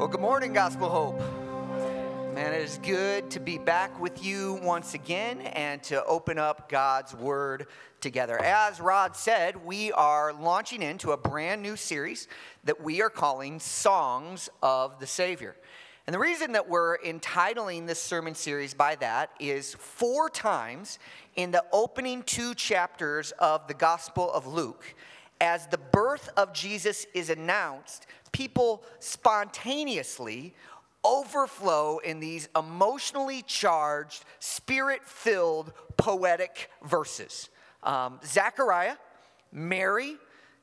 Well, good morning, Gospel Hope. Man, it is good to be back with you once again and to open up God's Word together. As Rod said, we are launching into a brand new series that we are calling Songs of the Savior. And the reason that we're entitling this sermon series by that is four times in the opening two chapters of the Gospel of Luke, as the birth of Jesus is announced, people spontaneously overflow in these emotionally charged, spirit filled, poetic verses. Um, Zechariah, Mary,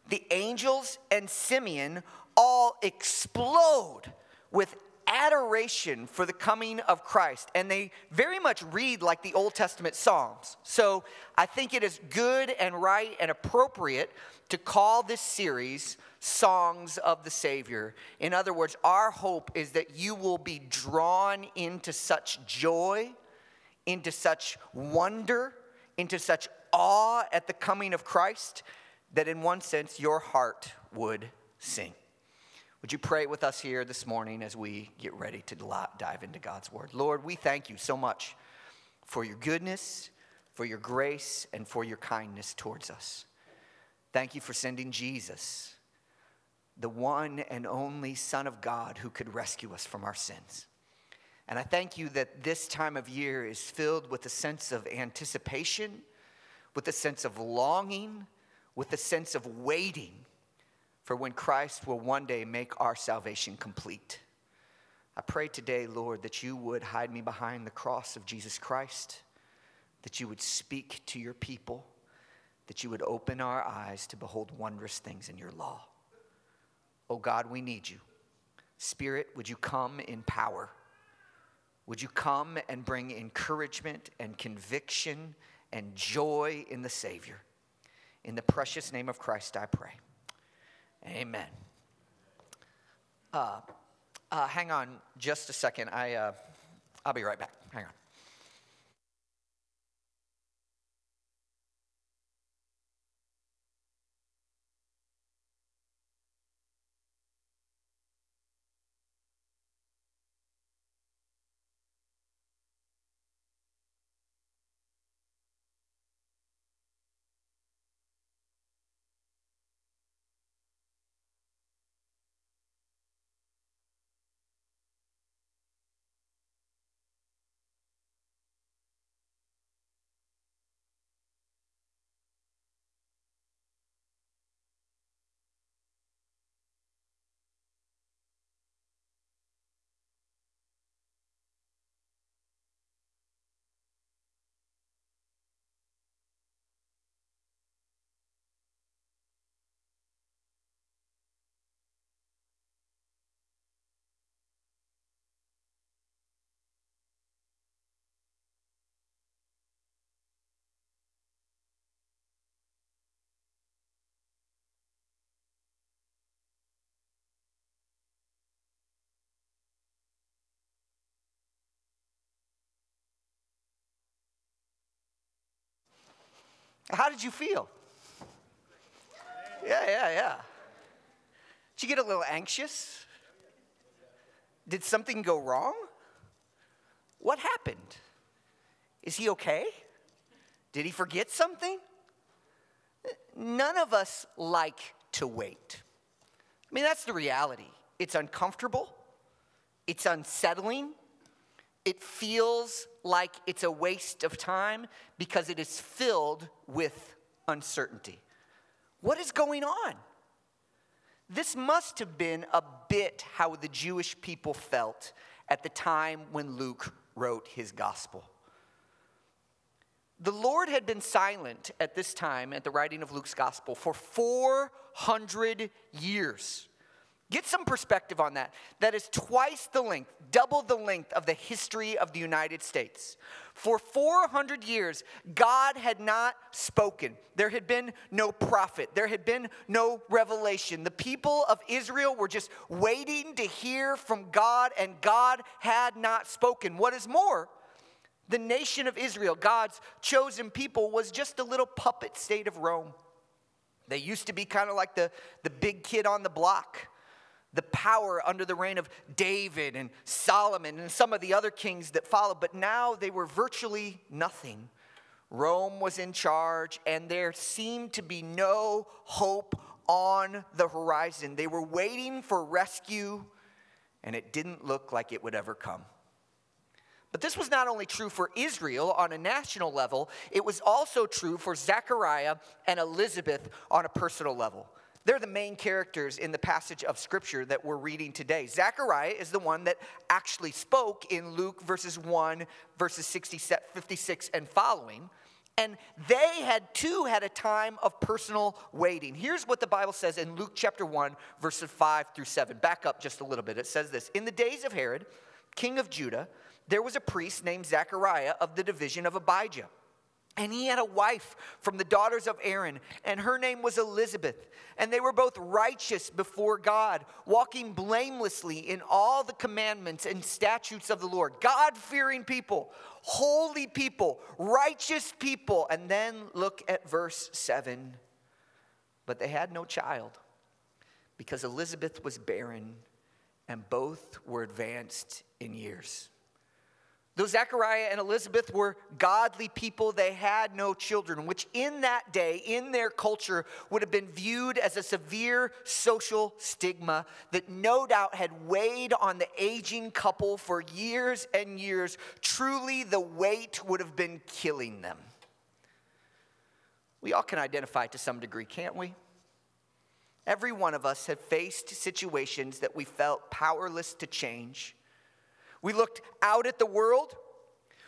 the angels, and Simeon all explode with adoration for the coming of Christ. And they very much read like the Old Testament Psalms. So I think it is good and right and appropriate to call this series Songs of the Savior. In other words, our hope is that you will be drawn into such joy, into such wonder, into such awe at the coming of Christ, that in one sense your heart would sing. Would you pray with us here this morning as we get ready to dive into God's Word? Lord, we thank you so much for your goodness, for your grace, and for your kindness towards us. Thank you for sending Jesus, the one and only Son of God who could rescue us from our sins. And I thank you that this time of year is filled with a sense of anticipation, with a sense of longing, with a sense of waiting for when Christ will one day make our salvation complete. I pray today, Lord, that you would hide me behind the cross of Jesus Christ, that you would speak to your people, that you would open our eyes to behold wondrous things in your law. Oh God, we need you. Spirit, would you come in power? Would you come and bring encouragement and conviction and joy in the Savior? In the precious name of Christ, I pray. Amen. Uh, uh, hang on just a second. I, uh, I'll be right back. Hang on. How did you feel? Yeah, yeah, yeah. Did you get a little anxious? Did something go wrong? What happened? Is he okay? Did he forget something? None of us like to wait. I mean, that's the reality. It's uncomfortable, it's unsettling, it feels like it's a waste of time because it is filled with uncertainty. What is going on? This must have been a bit how the Jewish people felt at the time when Luke wrote his gospel. The Lord had been silent at this time, at the writing of Luke's gospel, for 400 years. Get some perspective on that. That is twice the length, double the length of the history of the United States. For 400 years, God had not spoken. There had been no prophet, there had been no revelation. The people of Israel were just waiting to hear from God, and God had not spoken. What is more, the nation of Israel, God's chosen people, was just a little puppet state of Rome. They used to be kind of like the, the big kid on the block the power under the reign of David and Solomon and some of the other kings that followed, but now they were virtually nothing. Rome was in charge, and there seemed to be no hope on the horizon. They were waiting for rescue, and it didn't look like it would ever come. But this was not only true for Israel on a national level, it was also true for Zechariah and Elizabeth on a personal level. They're the main characters in the passage of scripture that we're reading today. Zechariah is the one that actually spoke in Luke verses 1, verses 56 and following. And they had too had a time of personal waiting. Here's what the Bible says in Luke chapter 1, verses 5 through 7. Back up just a little bit. It says this In the days of Herod, king of Judah, there was a priest named Zechariah of the division of Abijah. And he had a wife from the daughters of Aaron, and her name was Elizabeth. And they were both righteous before God, walking blamelessly in all the commandments and statutes of the Lord. God fearing people, holy people, righteous people. And then look at verse 7. But they had no child because Elizabeth was barren, and both were advanced in years. Though Zechariah and Elizabeth were godly people, they had no children, which in that day, in their culture, would have been viewed as a severe social stigma that no doubt had weighed on the aging couple for years and years. Truly, the weight would have been killing them. We all can identify to some degree, can't we? Every one of us have faced situations that we felt powerless to change we looked out at the world.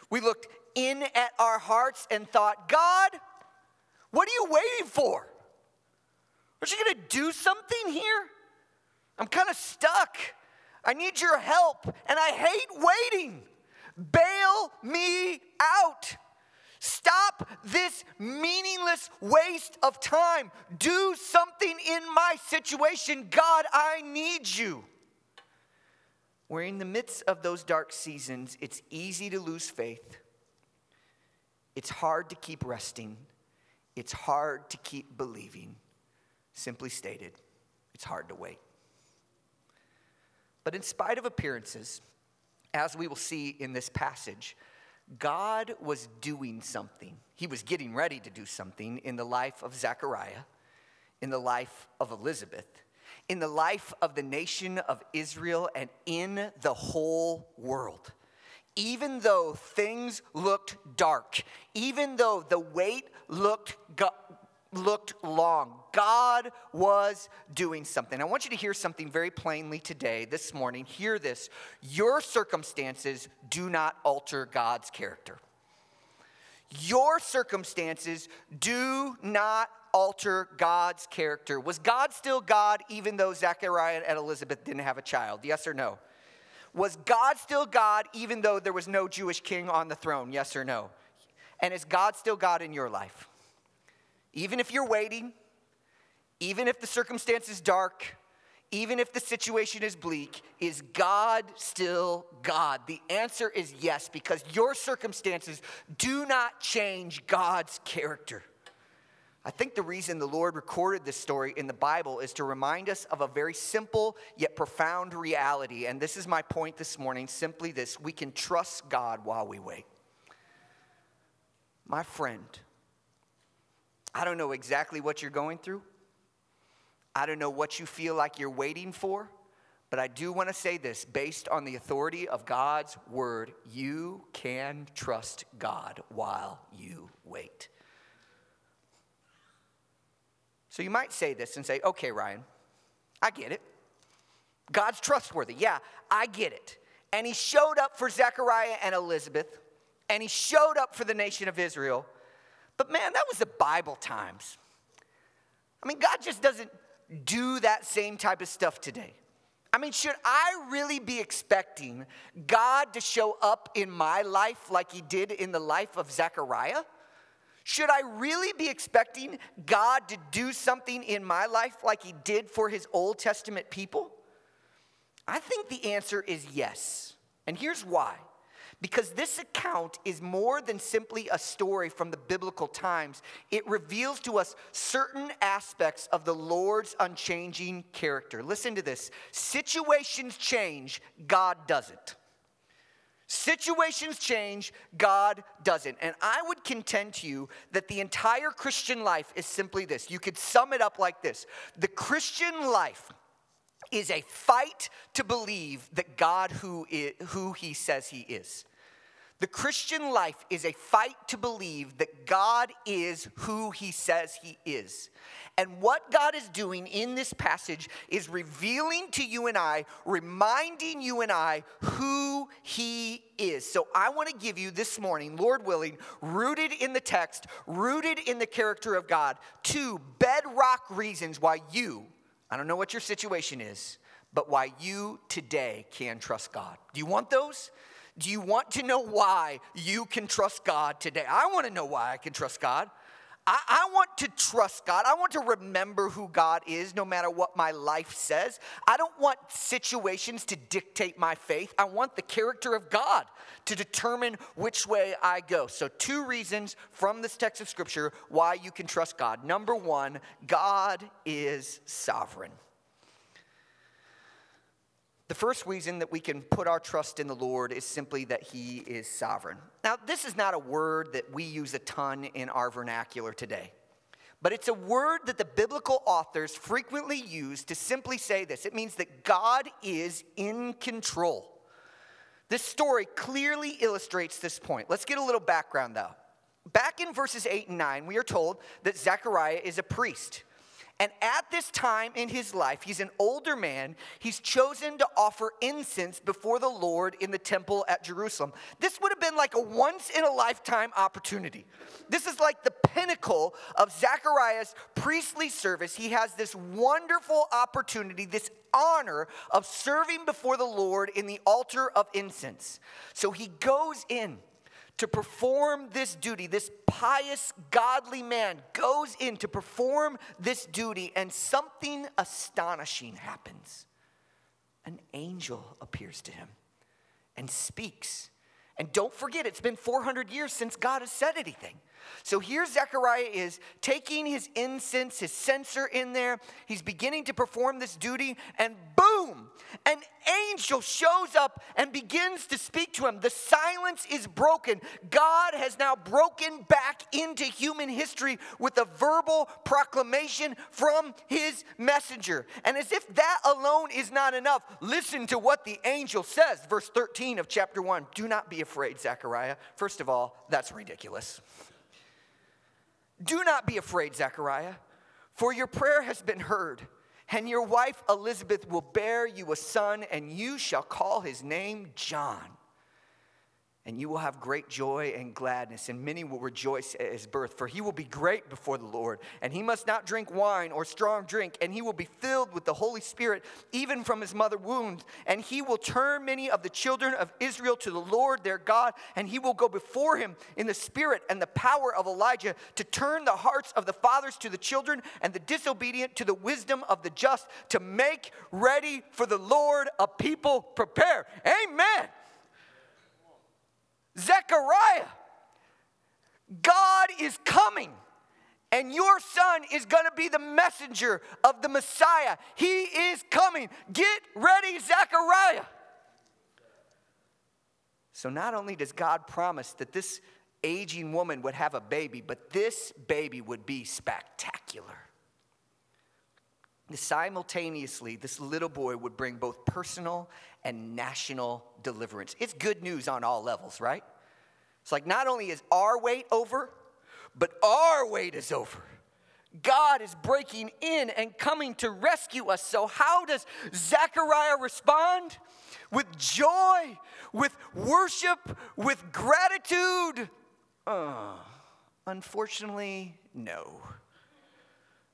We looked in at our hearts and thought, God, what are you waiting for? Aren't you going to do something here? I'm kind of stuck. I need your help, and I hate waiting. Bail me out. Stop this meaningless waste of time. Do something in my situation. God, I need you. We're in the midst of those dark seasons. It's easy to lose faith. It's hard to keep resting. It's hard to keep believing. Simply stated, it's hard to wait. But in spite of appearances, as we will see in this passage, God was doing something. He was getting ready to do something in the life of Zechariah, in the life of Elizabeth, in the life of the nation of Israel and in the whole world. Even though things looked dark, even though the wait looked, looked long, God was doing something. I want you to hear something very plainly today, this morning. Hear this. Your circumstances do not alter God's character. Your circumstances do not alter God's character? Was God still God even though Zechariah and Elizabeth didn't have a child? Yes or no? Was God still God even though there was no Jewish king on the throne? Yes or no? And is God still God in your life? Even if you're waiting, even if the circumstance is dark, even if the situation is bleak, is God still God? The answer is yes, because your circumstances do not change God's character. I think the reason the Lord recorded this story in the Bible is to remind us of a very simple yet profound reality. And this is my point this morning simply this we can trust God while we wait. My friend, I don't know exactly what you're going through, I don't know what you feel like you're waiting for. But I do want to say this based on the authority of God's word, you can trust God while you wait. So you might say this and say, okay, Ryan, I get it. God's trustworthy. Yeah, I get it. And he showed up for Zechariah and Elizabeth, and he showed up for the nation of Israel. But man, that was the Bible times. I mean, God just doesn't do that same type of stuff today. I mean, should I really be expecting God to show up in my life like he did in the life of Zechariah? Should I really be expecting God to do something in my life like He did for His Old Testament people? I think the answer is yes. And here's why Because this account is more than simply a story from the biblical times. It reveals to us certain aspects of the Lord's unchanging character. Listen to this situations change, God doesn't. Situations change, God doesn't. And I would contend to you that the entire Christian life is simply this. You could sum it up like this The Christian life is a fight to believe that God who, is, who he says he is. The Christian life is a fight to believe that God is who he says he is. And what God is doing in this passage is revealing to you and I, reminding you and I who he is. So I want to give you this morning, Lord willing, rooted in the text, rooted in the character of God, two bedrock reasons why you, I don't know what your situation is, but why you today can trust God. Do you want those? Do you want to know why you can trust God today? I want to know why I can trust God. I, I, want to trust God. I want to remember who God is no matter what my life says. I don't want situations to dictate my faith. I want the character of God to determine which way I go. So, two reasons from this text of Scripture why you can trust God. Number one, God is sovereign. The first reason that we can put our trust in the Lord is simply that He is sovereign. Now, this is not a word that we use a ton in our vernacular today, but it's a word that the biblical authors frequently use to simply say this it means that God is in control. This story clearly illustrates this point. Let's get a little background though. Back in verses 8 and 9, we are told that Zechariah is a priest. And at this time in his life, he's an older man. He's chosen to offer incense before the Lord in the temple at Jerusalem. This would have been like a once in a lifetime opportunity. This is like the pinnacle of Zechariah's priestly service. He has this wonderful opportunity, this honor of serving before the Lord in the altar of incense. So he goes in to perform this duty. This pious, godly man goes in to perform this duty, and something astonishing happens. An angel appears to him and speaks. And don't forget, it's been 400 years since God has said anything. So here Zechariah is taking his incense, his censer in there. He's beginning to perform this duty, and boom, an angel shows up and begins to speak to him. The silence is broken. God has now broken back into human history with a verbal proclamation from his messenger. And as if that alone is not enough, listen to what the angel says. Verse 13 of chapter 1 Do not be afraid, Zechariah. First of all, that's ridiculous. Do not be afraid, Zechariah, for your prayer has been heard, and your wife Elizabeth will bear you a son, and you shall call his name John and you will have great joy and gladness, and many will rejoice at his birth. For he will be great before the Lord, and he must not drink wine or strong drink, and he will be filled with the Holy Spirit, even from his mother womb. And he will turn many of the children of Israel to the Lord their God, and he will go before him in the spirit and the power of Elijah to turn the hearts of the fathers to the children, and the disobedient to the wisdom of the just, to make ready for the Lord a people prepare. Amen. Zechariah, God is coming. And your son is going to be the messenger of the Messiah. He is coming. Get ready, Zechariah. So, not only does God promise that this aging woman would have a baby, but this baby would be spectacular. Simultaneously, this little boy would bring both personal and national deliverance. It's good news on all levels, right? It's like not only is our wait over, but our wait is over. God is breaking in and coming to rescue us. So, how does Zechariah respond? With joy, with worship, with gratitude? Uh, unfortunately, no.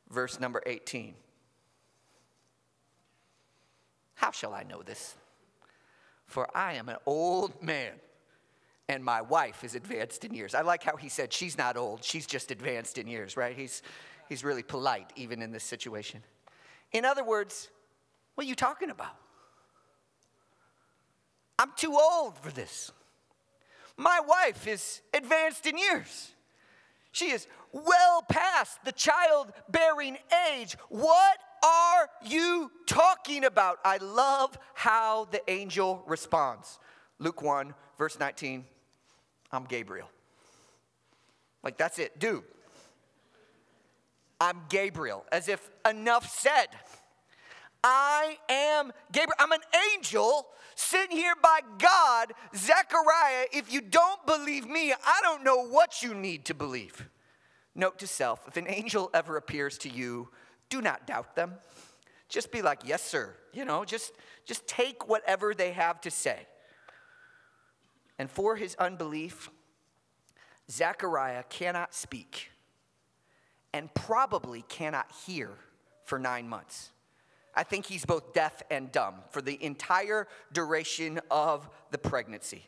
Verse number 18. How shall I know this? For I am an old man and my wife is advanced in years. I like how he said she's not old, she's just advanced in years, right? He's, he's really polite even in this situation. In other words, what are you talking about? I'm too old for this. My wife is advanced in years. She is well past the childbearing age. What are you talking about? I love how the angel responds. Luke 1, verse 19 I'm Gabriel. Like, that's it, dude. I'm Gabriel, as if enough said. I am Gabriel. I'm an angel sent here by God. Zechariah, if you don't believe me, I don't know what you need to believe. Note to self if an angel ever appears to you, do not doubt them. Just be like, yes, sir. You know, just, just take whatever they have to say. And for his unbelief, Zechariah cannot speak and probably cannot hear for nine months. I think he's both deaf and dumb for the entire duration of the pregnancy.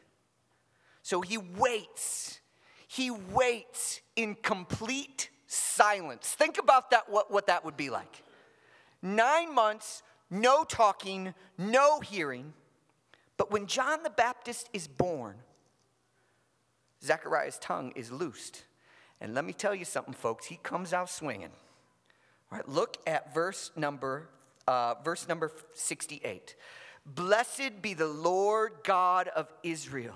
So he waits. He waits in complete silence. Think about that, what, what that would be like. Nine months, no talking, no hearing. But when John the Baptist is born, Zechariah's tongue is loosed. And let me tell you something, folks, he comes out swinging. All right, look at verse number uh, verse number 68. Blessed be the Lord God of Israel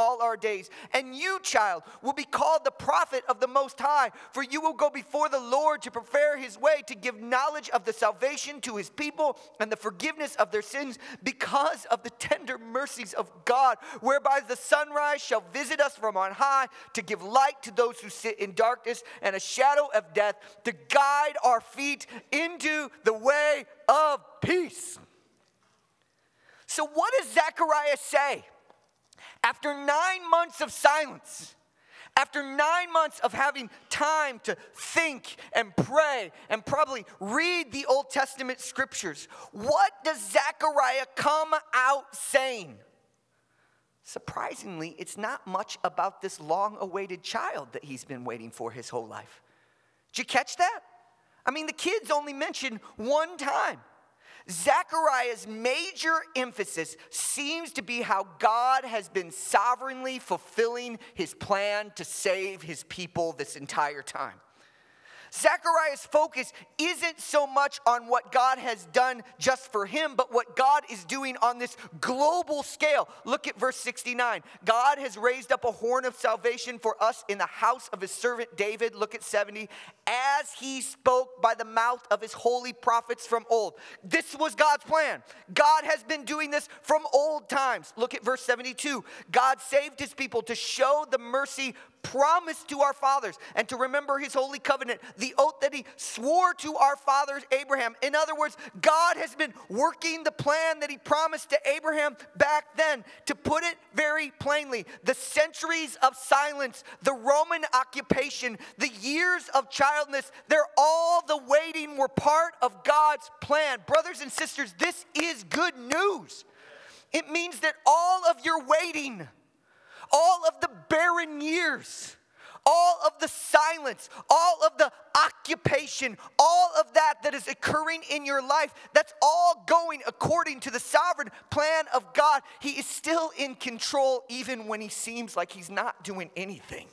all our days. And you, child, will be called the prophet of the Most High, for you will go before the Lord to prepare his way, to give knowledge of the salvation to his people and the forgiveness of their sins because of the tender mercies of God, whereby the sunrise shall visit us from on high to give light to those who sit in darkness and a shadow of death, to guide our feet into the way of peace. So, what does Zechariah say? After nine months of silence, after nine months of having time to think and pray and probably read the Old Testament scriptures, what does Zechariah come out saying? Surprisingly, it's not much about this long awaited child that he's been waiting for his whole life. Did you catch that? I mean, the kid's only mentioned one time. Zechariah's major emphasis seems to be how God has been sovereignly fulfilling his plan to save his people this entire time. Zechariah's focus isn't so much on what God has done just for him, but what God is doing on this global scale. Look at verse 69. God has raised up a horn of salvation for us in the house of his servant David. Look at 70. As he spoke by the mouth of his holy prophets from old. This was God's plan. God has been doing this from old times. Look at verse 72. God saved his people to show the mercy promised to our fathers and to remember his holy covenant, the oath that he swore to our fathers Abraham. In other words, God has been working the plan that he promised to Abraham back then. To put it very plainly, the centuries of silence, the Roman occupation, the years of childlessness, they're all the waiting were part of God's plan. Brothers and sisters, this is good news. It means that all of your waiting, all of the barren years, all of the silence, all of the occupation, all of that that is occurring in your life, that's all going according to the sovereign plan of God. He is still in control even when he seems like he's not doing anything.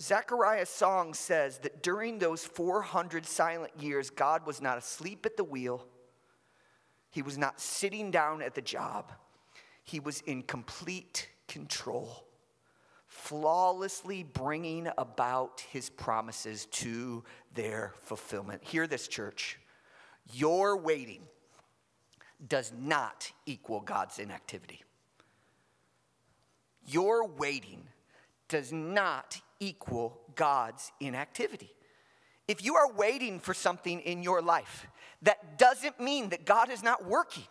Zechariah's song says that during those 400 silent years, God was not asleep at the wheel, he was not sitting down at the job he was in complete control, flawlessly bringing about his promises to their fulfillment. Hear this, church. Your waiting does not equal God's inactivity. Your waiting does not equal God's inactivity. If you are waiting for something in your life, that doesn't mean that God is not working.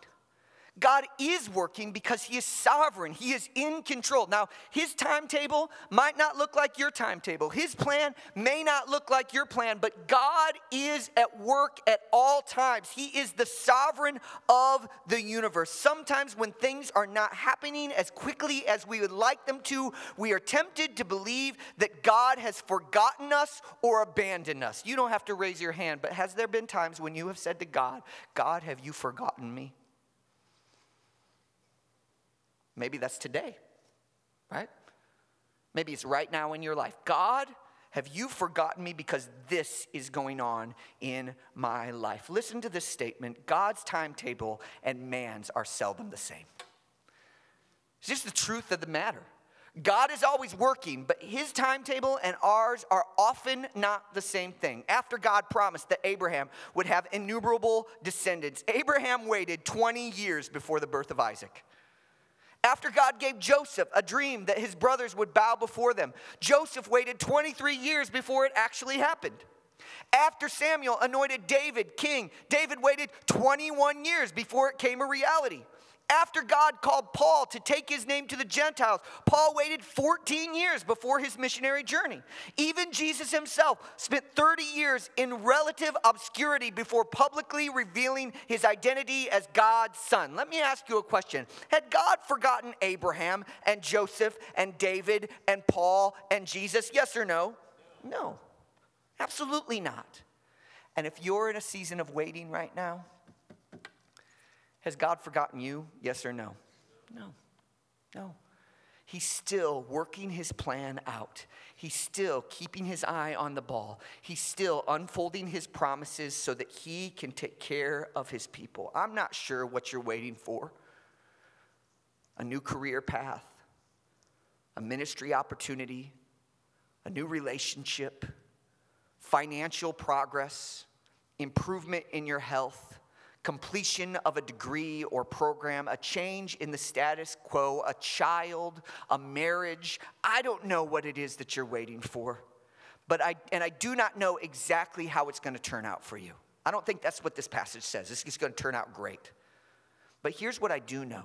God is working because He is sovereign. He is in control. Now, His timetable might not look like your timetable. His plan may not look like your plan, but God is at work at all times. He is the sovereign of the universe. Sometimes when things are not happening as quickly as we would like them to, we are tempted to believe that God has forgotten us or abandoned us. You don't have to raise your hand, but has there been times when you have said to God, God, have you forgotten me? Maybe that's today, right? Maybe it's right now in your life. God, have you forgotten me because this is going on in my life? Listen to this statement God's timetable and man's are seldom the same. It's just the truth of the matter. God is always working, but his timetable and ours are often not the same thing. After God promised that Abraham would have innumerable descendants, Abraham waited 20 years before the birth of Isaac. After God gave Joseph a dream that his brothers would bow before them, Joseph waited 23 years before it actually happened. After Samuel anointed David king, David waited 21 years before it came a reality. After God called Paul to take his name to the Gentiles, Paul waited 14 years before his missionary journey. Even Jesus himself spent 30 years in relative obscurity before publicly revealing his identity as God's son. Let me ask you a question Had God forgotten Abraham and Joseph and David and Paul and Jesus? Yes or no? No, absolutely not. And if you're in a season of waiting right now, has God forgotten you? Yes or no? No. No. He's still working his plan out. He's still keeping his eye on the ball. He's still unfolding his promises so that he can take care of his people. I'm not sure what you're waiting for a new career path, a ministry opportunity, a new relationship, financial progress, improvement in your health completion of a degree or program, a change in the status quo, a child, a marriage. I don't know what it is that you're waiting for, but I, and I do not know exactly how it's going to turn out for you. I don't think that's what this passage says. This is going to turn out great. But here's what I do know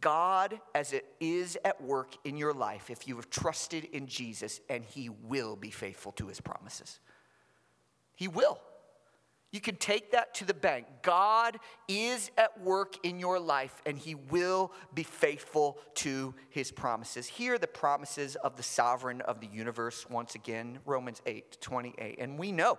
God, as it is at work in your life, if you have trusted in Jesus, and He will be faithful to His promises. He will. You can take that to the bank. God is at work in your life and he will be faithful to his promises. Here are the promises of the sovereign of the universe once again, Romans 8 28. And we know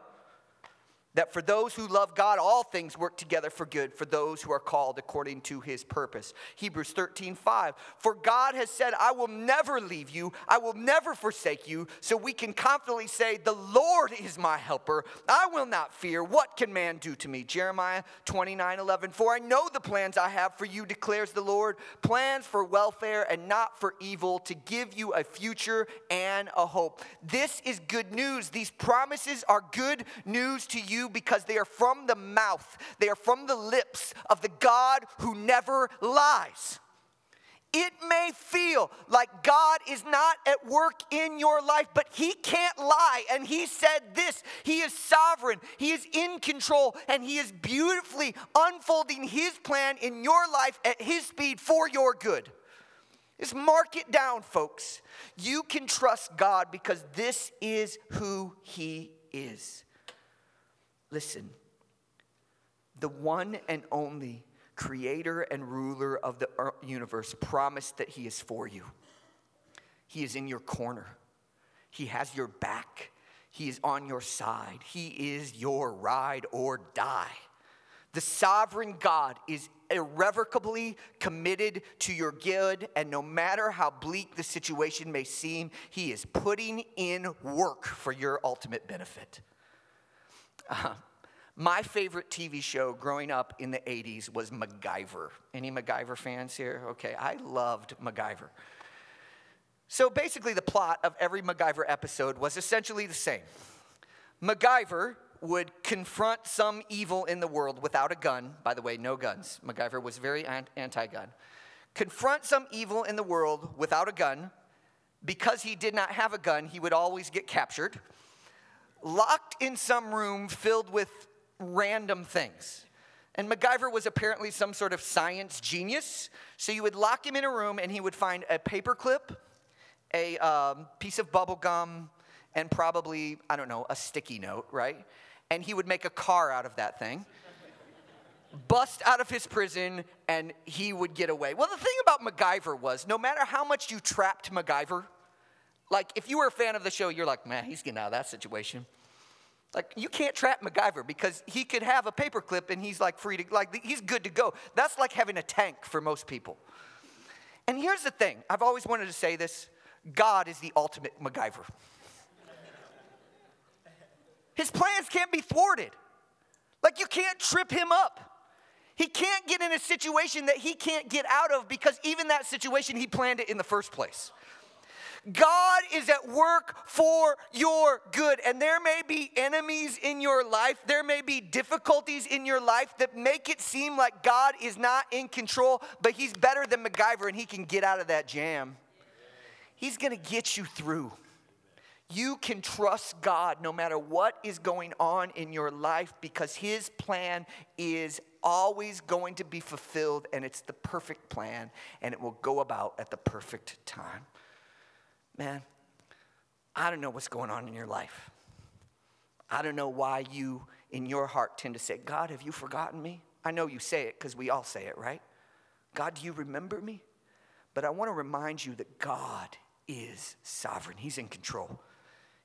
that for those who love God, all things work together for good for those who are called according to his purpose. Hebrews 13, 5. For God has said, I will never leave you, I will never forsake you. So we can confidently say, The Lord is my helper. I will not fear. What can man do to me? Jeremiah 29, 11. For I know the plans I have for you, declares the Lord plans for welfare and not for evil, to give you a future and a hope. This is good news. These promises are good news to you because they are from the mouth, they are from the lips of the God who never lies. It may feel like God is not at work in your life, but He can't lie. And He said this He is sovereign, He is in control, and He is beautifully unfolding His plan in your life at His speed for your good. Just mark it down, folks. You can trust God because this is who He is. Listen, the one and only creator and ruler of the universe promised that he is for you. He is in your corner, he has your back, he is on your side, he is your ride or die. The sovereign God is irrevocably committed to your good, and no matter how bleak the situation may seem, He is putting in work for your ultimate benefit. Uh, my favorite TV show growing up in the 80s was MacGyver. Any MacGyver fans here? Okay, I loved MacGyver. So basically, the plot of every MacGyver episode was essentially the same. MacGyver would confront some evil in the world without a gun. By the way, no guns. MacGyver was very anti gun. Confront some evil in the world without a gun. Because he did not have a gun, he would always get captured locked in some room filled with random things. And MacGyver was apparently some sort of science genius. So you would lock him in a room and he would find a paperclip, a um, piece of bubble gum, and probably, I don't know, a sticky note, right? And he would make a car out of that thing, bust out of his prison, and he would get away. Well, the thing about MacGyver was no matter how much you trapped MacGyver, like if you were a fan of the show, you're like, man, he's getting out of that situation. Like you can't trap MacGyver because he could have a paperclip and he's like free to like he's good to go. That's like having a tank for most people. And here's the thing, I've always wanted to say this, God is the ultimate MacGyver. His plans can't be thwarted. Like you can't trip him up. He can't get in a situation that he can't get out of because even that situation he planned it in the first place. God is at work for your good. And there may be enemies in your life, there may be difficulties in your life that make it seem like God is not in control, but He's better than MacGyver and He can get out of that jam. He's gonna get you through. You can trust God no matter what is going on in your life because His plan is always going to be fulfilled and it's the perfect plan and it will go about at the perfect time. Man, I don't know what's going on in your life. I don't know why you, in your heart, tend to say, God, have you forgotten me? I know you say it because we all say it, right? God, do you remember me? But I want to remind you that God is sovereign, He's in control.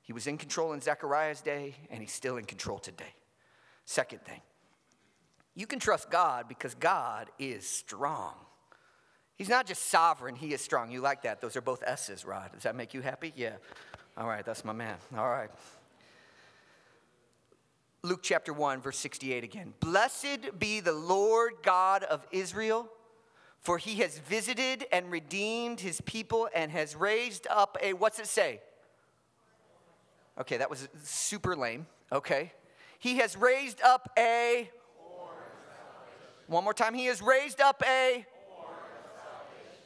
He was in control in Zechariah's day, and He's still in control today. Second thing, you can trust God because God is strong. He's not just sovereign, he is strong. You like that? Those are both S's, Rod. Does that make you happy? Yeah. All right, that's my man. All right. Luke chapter 1, verse 68 again. Blessed be the Lord God of Israel, for he has visited and redeemed his people and has raised up a, what's it say? Okay, that was super lame. Okay. He has raised up a, one more time. He has raised up a,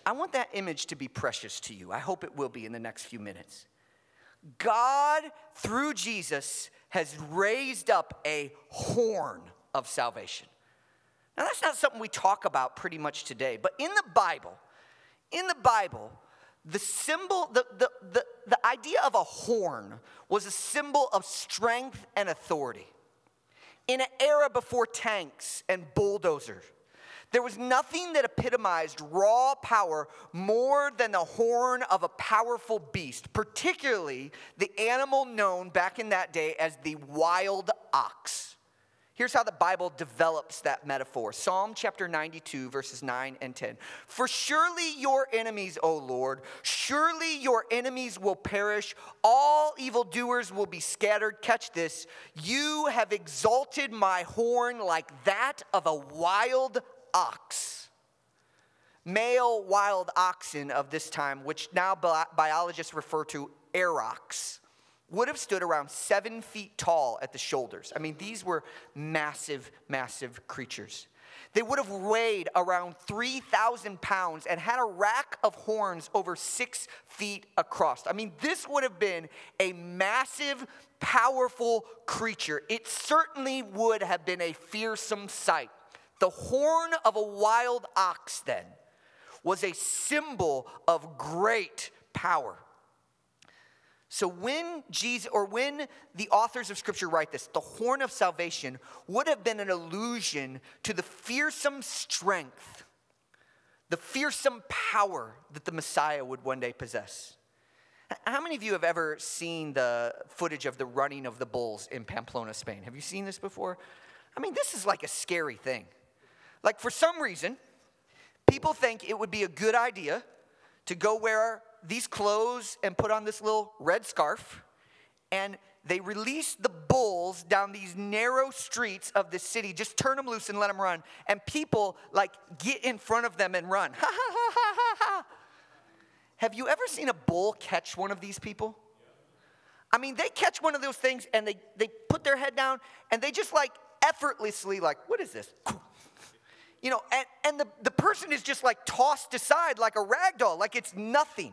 I want that image to be precious to you. I hope it will be in the next few minutes. God, through Jesus, has raised up a horn of salvation. Now, that's not something we talk about pretty much today, but in the Bible, in the Bible, the symbol, the, the, the, the idea of a horn was a symbol of strength and authority. In an era before tanks and bulldozers, there was nothing that epitomized raw power more than the horn of a powerful beast, particularly the animal known back in that day as the wild ox. Here's how the Bible develops that metaphor Psalm chapter 92, verses 9 and 10. For surely your enemies, O Lord, surely your enemies will perish. All evildoers will be scattered. Catch this. You have exalted my horn like that of a wild ox. Male wild oxen of this time, which now biologists refer to aurochs, would have stood around seven feet tall at the shoulders. I mean, these were massive, massive creatures. They would have weighed around 3,000 pounds and had a rack of horns over six feet across. I mean, this would have been a massive, powerful creature. It certainly would have been a fearsome sight. The horn of a wild ox, then, was a symbol of great power. So when Jesus or when the authors of scripture write this, the horn of salvation would have been an allusion to the fearsome strength, the fearsome power that the Messiah would one day possess. How many of you have ever seen the footage of the running of the bulls in Pamplona, Spain? Have you seen this before? I mean, this is like a scary thing. Like, for some reason, people think it would be a good idea to go wear these clothes and put on this little red scarf, and they release the bulls down these narrow streets of the city, just turn them loose and let them run. And people like get in front of them and run. Ha ha ha ha ha ha. Have you ever seen a bull catch one of these people? I mean, they catch one of those things and they, they put their head down and they just like effortlessly, like, what is this? You know, and, and the, the person is just like tossed aside like a rag doll, like it's nothing.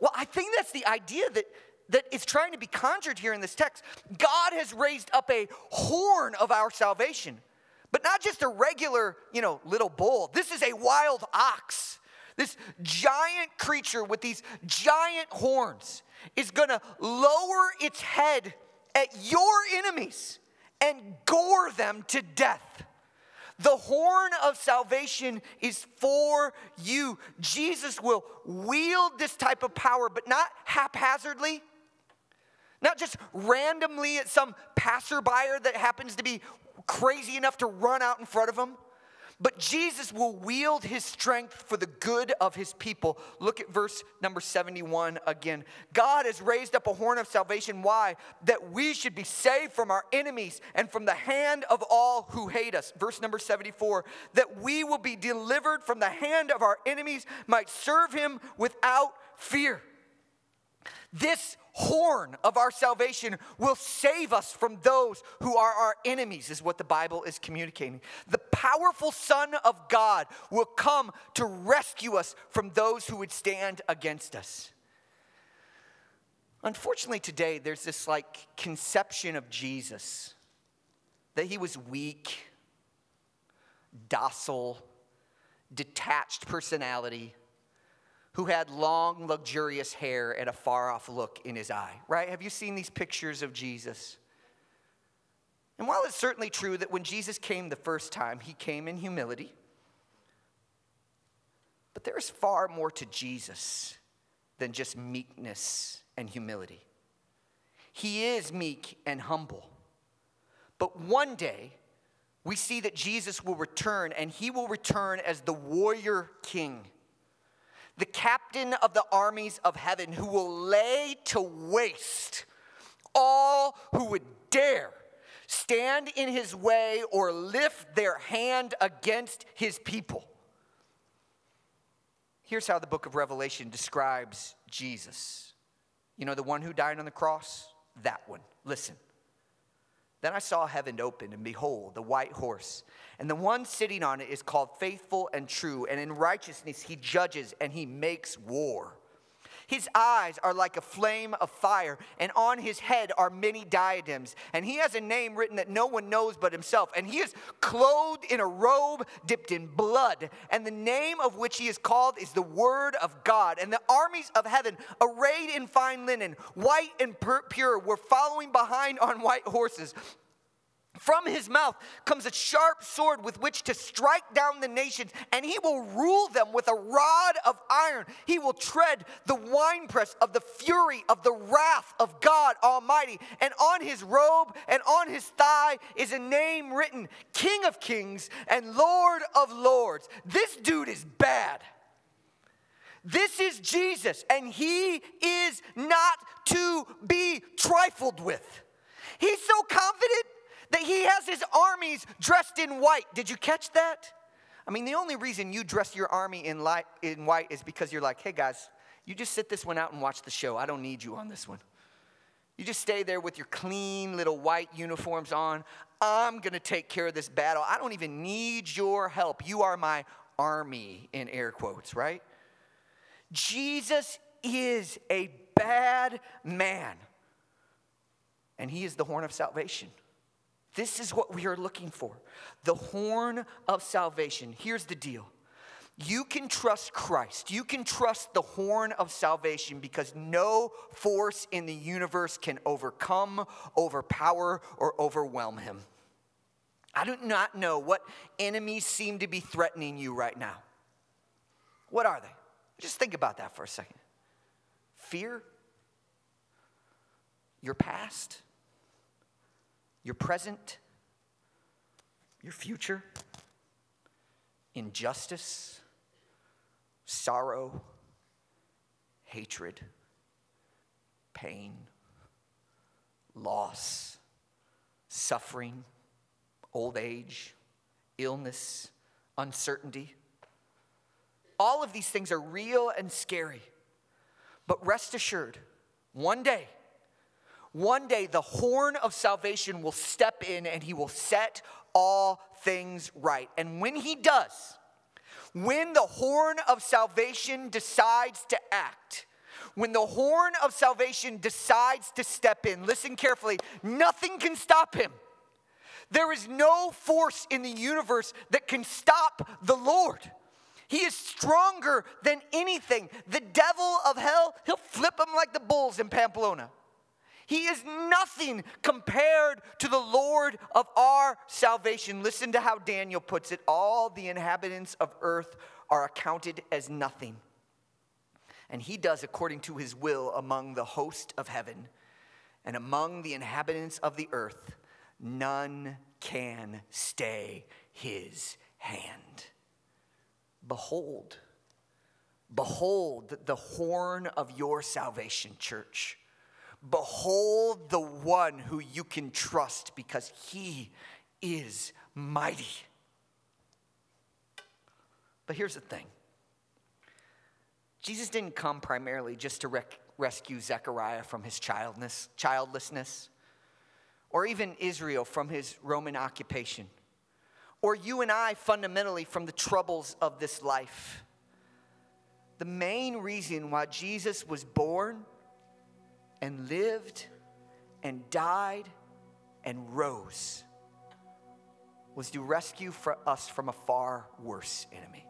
Well, I think that's the idea that, that is trying to be conjured here in this text. God has raised up a horn of our salvation. But not just a regular, you know, little bull. This is a wild ox. This giant creature with these giant horns is to lower its head at your enemies and gore them to death. The horn of salvation is for you. Jesus will wield this type of power, but not haphazardly, not just randomly at some passerby that happens to be crazy enough to run out in front of him. But Jesus will wield his strength for the good of his people. Look at verse number 71 again. God has raised up a horn of salvation. Why? That we should be saved from our enemies and from the hand of all who hate us. Verse number 74 that we will be delivered from the hand of our enemies, might serve him without fear. This horn of our salvation will save us from those who are our enemies, is what the Bible is communicating. The powerful Son of God will come to rescue us from those who would stand against us. Unfortunately, today there's this like conception of Jesus that he was weak, docile, detached personality who had long, luxurious hair and a far off look in his eye, right? Have you seen these pictures of Jesus? And while it's certainly true that when Jesus came the first time, he came in humility, but there is far more to Jesus than just meekness and humility. He is meek and humble. But one day, we see that Jesus will return, and he will return as the warrior king the captain of the armies of heaven, who will lay to waste all who would dare stand in his way or lift their hand against his people. Here's how the book of Revelation describes Jesus. You know, the one who died on the cross? That one. Listen. Then I saw heaven open, and behold, the white horse. And the one sitting on it is called faithful and true, and in righteousness he judges and he makes war. His eyes are like a flame of fire, and on his head are many diadems. And he has a name written that no one knows but himself. And he is clothed in a robe dipped in blood. And the name of which he is called is the Word of God. And the armies of heaven, arrayed in fine linen, white and pure, were following behind on white horses. From his mouth comes a sharp sword with which to strike down the nations, and he will rule them with a rod of iron. He will tread the winepress of the fury of the wrath of God Almighty. And on his robe and on his thigh is a name written King of Kings and Lord of Lords. This dude is bad. This is Jesus, and he is not to be trifled with. He's so confident that he has his armies dressed in white. Did you catch that? I mean, the only reason you dress your army in, light, in white is because you're like, hey guys, you just sit this one out and watch the show. I don't need you on this one. You just stay there with your clean little white uniforms on. I'm going to take care of this battle. I don't even need your help. You are my army, in air quotes, right? Jesus is a bad man, and he is the horn of salvation. This is what we are looking for the horn of salvation. Here's the deal you can trust Christ, you can trust the horn of salvation because no force in the universe can overcome, overpower, or overwhelm him. I do not know what enemies seem to be threatening you right now. What are they? Just think about that for a second. Fear? Your past? Your present, your future, injustice, sorrow, hatred, pain, loss, suffering, old age, illness, uncertainty. All of these things are real and scary. But rest assured, one day, one day, the horn of salvation will step in and he will set all things right. And when he does, when the horn of salvation decides to act, when the horn of salvation decides to step in, listen carefully, nothing can stop him. There is no force in the universe that can stop the Lord. He is stronger than anything. The devil of hell, he'll flip him like the bulls in Pamplona. He is nothing compared to the Lord of our salvation. Listen to how Daniel puts it all the inhabitants of earth are accounted as nothing. And he does according to his will among the host of heaven and among the inhabitants of the earth. None can stay his hand. Behold, behold the horn of your salvation, church. Behold the one who you can trust because he is mighty. But here's the thing Jesus didn't come primarily just to rec- rescue Zechariah from his childless, childlessness, or even Israel from his Roman occupation, or you and I fundamentally from the troubles of this life. The main reason why Jesus was born and lived and died and rose was to rescue for us from a far worse enemy.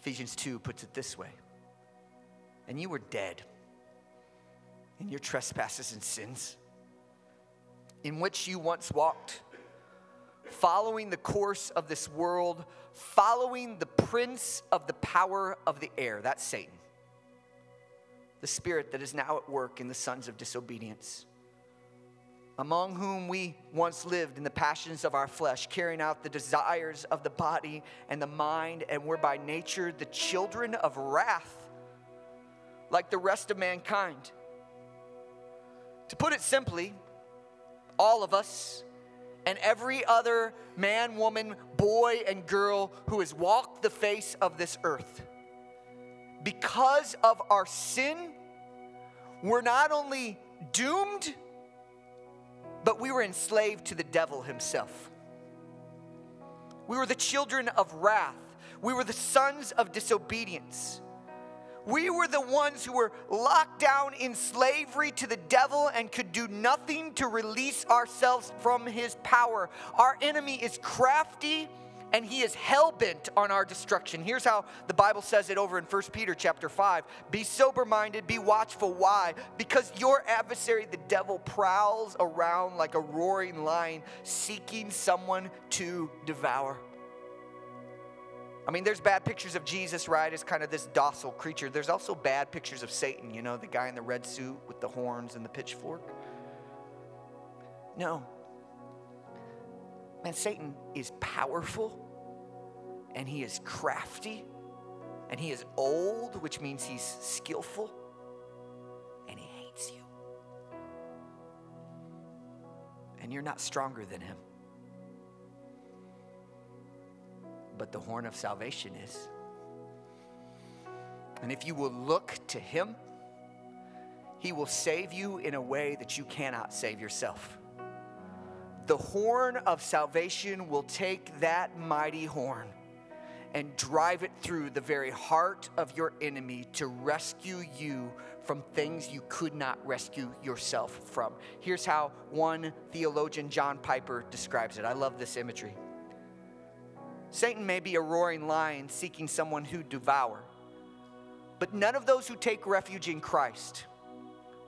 Ephesians 2 puts it this way And you were dead in your trespasses and sins, in which you once walked, following the course of this world, following the prince of the power of the air. That's Satan the spirit that is now at work in the sons of disobedience, among whom we once lived in the passions of our flesh, carrying out the desires of the body and the mind, and were by nature the children of wrath, like the rest of mankind. To put it simply, all of us and every other man, woman, boy, and girl who has walked the face of this earth because of our sin, we're not only doomed, but we were enslaved to the devil himself. We were the children of wrath. We were the sons of disobedience. We were the ones who were locked down in slavery to the devil and could do nothing to release ourselves from his power. Our enemy is crafty and he is hell-bent on our destruction. Here's how the Bible says it over in 1 Peter chapter 5. Be sober-minded, be watchful. Why? Because your adversary, the devil, prowls around like a roaring lion, seeking someone to devour. I mean, there's bad pictures of Jesus, right, as kind of this docile creature. There's also bad pictures of Satan, you know, the guy in the red suit with the horns and the pitchfork. No, Man, Satan is powerful and he is crafty and he is old, which means he's skillful and he hates you. And you're not stronger than him. But the horn of salvation is. And if you will look to him, he will save you in a way that you cannot save yourself the horn of salvation will take that mighty horn and drive it through the very heart of your enemy to rescue you from things you could not rescue yourself from. Here's how one theologian, John Piper, describes it. I love this imagery. Satan may be a roaring lion seeking someone who devour, but none of those who take refuge in Christ,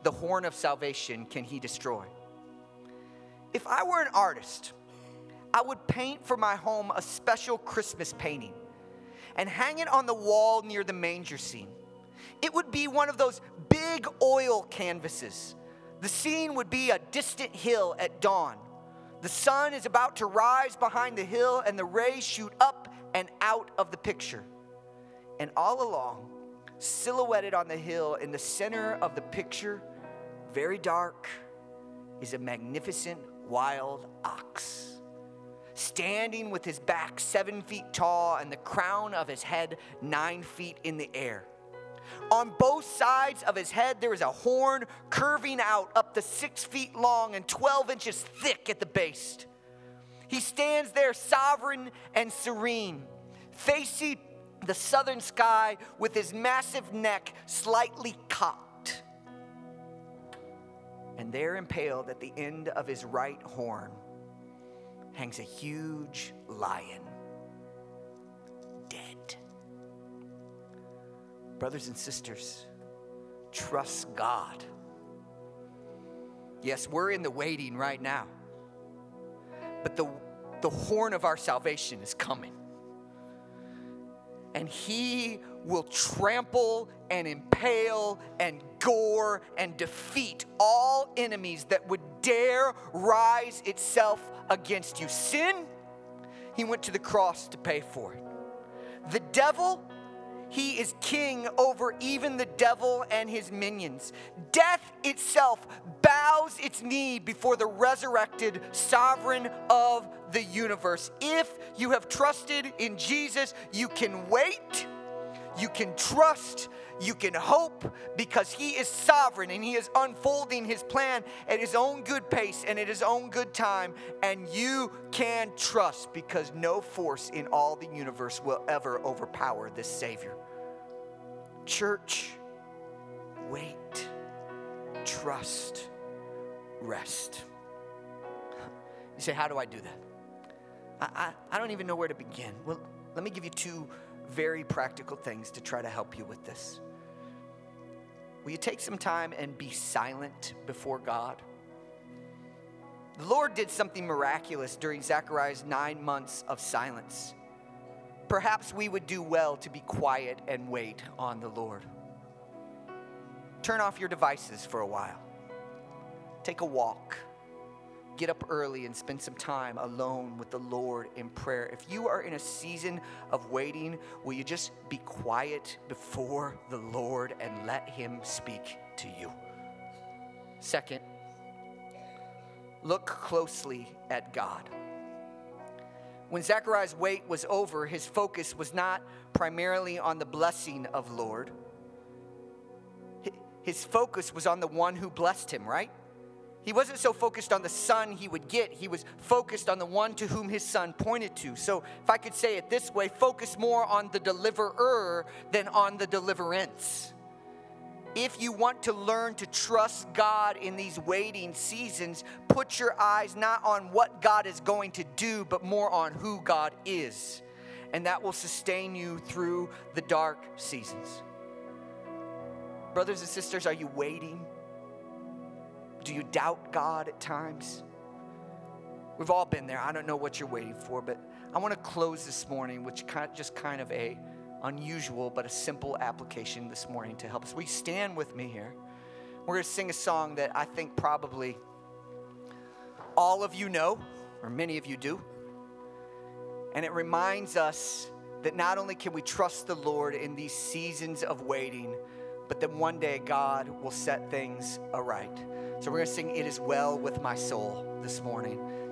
the horn of salvation, can he destroy. If I were an artist, I would paint for my home a special Christmas painting and hang it on the wall near the manger scene. It would be one of those big oil canvases. The scene would be a distant hill at dawn. The sun is about to rise behind the hill, and the rays shoot up and out of the picture. And all along, silhouetted on the hill in the center of the picture, very dark, is a magnificent wild ox, standing with his back seven feet tall and the crown of his head nine feet in the air. On both sides of his head, there is a horn curving out up to six feet long and 12 inches thick at the base. He stands there sovereign and serene, facing the southern sky with his massive neck slightly cocked and there impaled at the end of his right horn hangs a huge lion, dead. Brothers and sisters, trust God. Yes, we're in the waiting right now, but the, the horn of our salvation is coming. And he will trample and impale and gore and defeat all enemies that would dare rise itself against you. Sin, he went to the cross to pay for it. The devil, he is king over even the devil and his minions. Death itself bows its knee before the resurrected sovereign of the universe. If you have trusted in Jesus, you can wait, you can trust, you can hope because He is sovereign and He is unfolding His plan at His own good pace and at His own good time. And you can trust because no force in all the universe will ever overpower this Savior. Church, wait, trust, rest. You say, How do I do that? I, I, I, don't even know where to begin. Well, let me give you two very practical things to try to help you with this. Will you take some time and be silent before God? The Lord did something miraculous during Zechariah's nine months of silence perhaps we would do well to be quiet and wait on the Lord. Turn off your devices for a while. Take a walk. Get up early and spend some time alone with the Lord in prayer. If you are in a season of waiting, will you just be quiet before the Lord and let Him speak to you? Second, look closely at God. When Zechariah's wait was over, his focus was not primarily on the blessing of Lord. His focus was on the one who blessed him, right? He wasn't so focused on the son he would get, he was focused on the one to whom his son pointed to. So, if I could say it this way, focus more on the deliverer than on the deliverance if you want to learn to trust God in these waiting seasons, put your eyes not on what God is going to do, but more on who God is. And that will sustain you through the dark seasons. Brothers and sisters, are you waiting? Do you doubt God at times? We've all been there. I don't know what you're waiting for, but I want to close this morning, which just kind of a unusual but a simple application this morning to help us. We stand with me here? We're going to sing a song that I think probably all of you know, or many of you do. And it reminds us that not only can we trust the Lord in these seasons of waiting, but that one day God will set things aright. So we're going to sing It Is Well with My Soul this morning.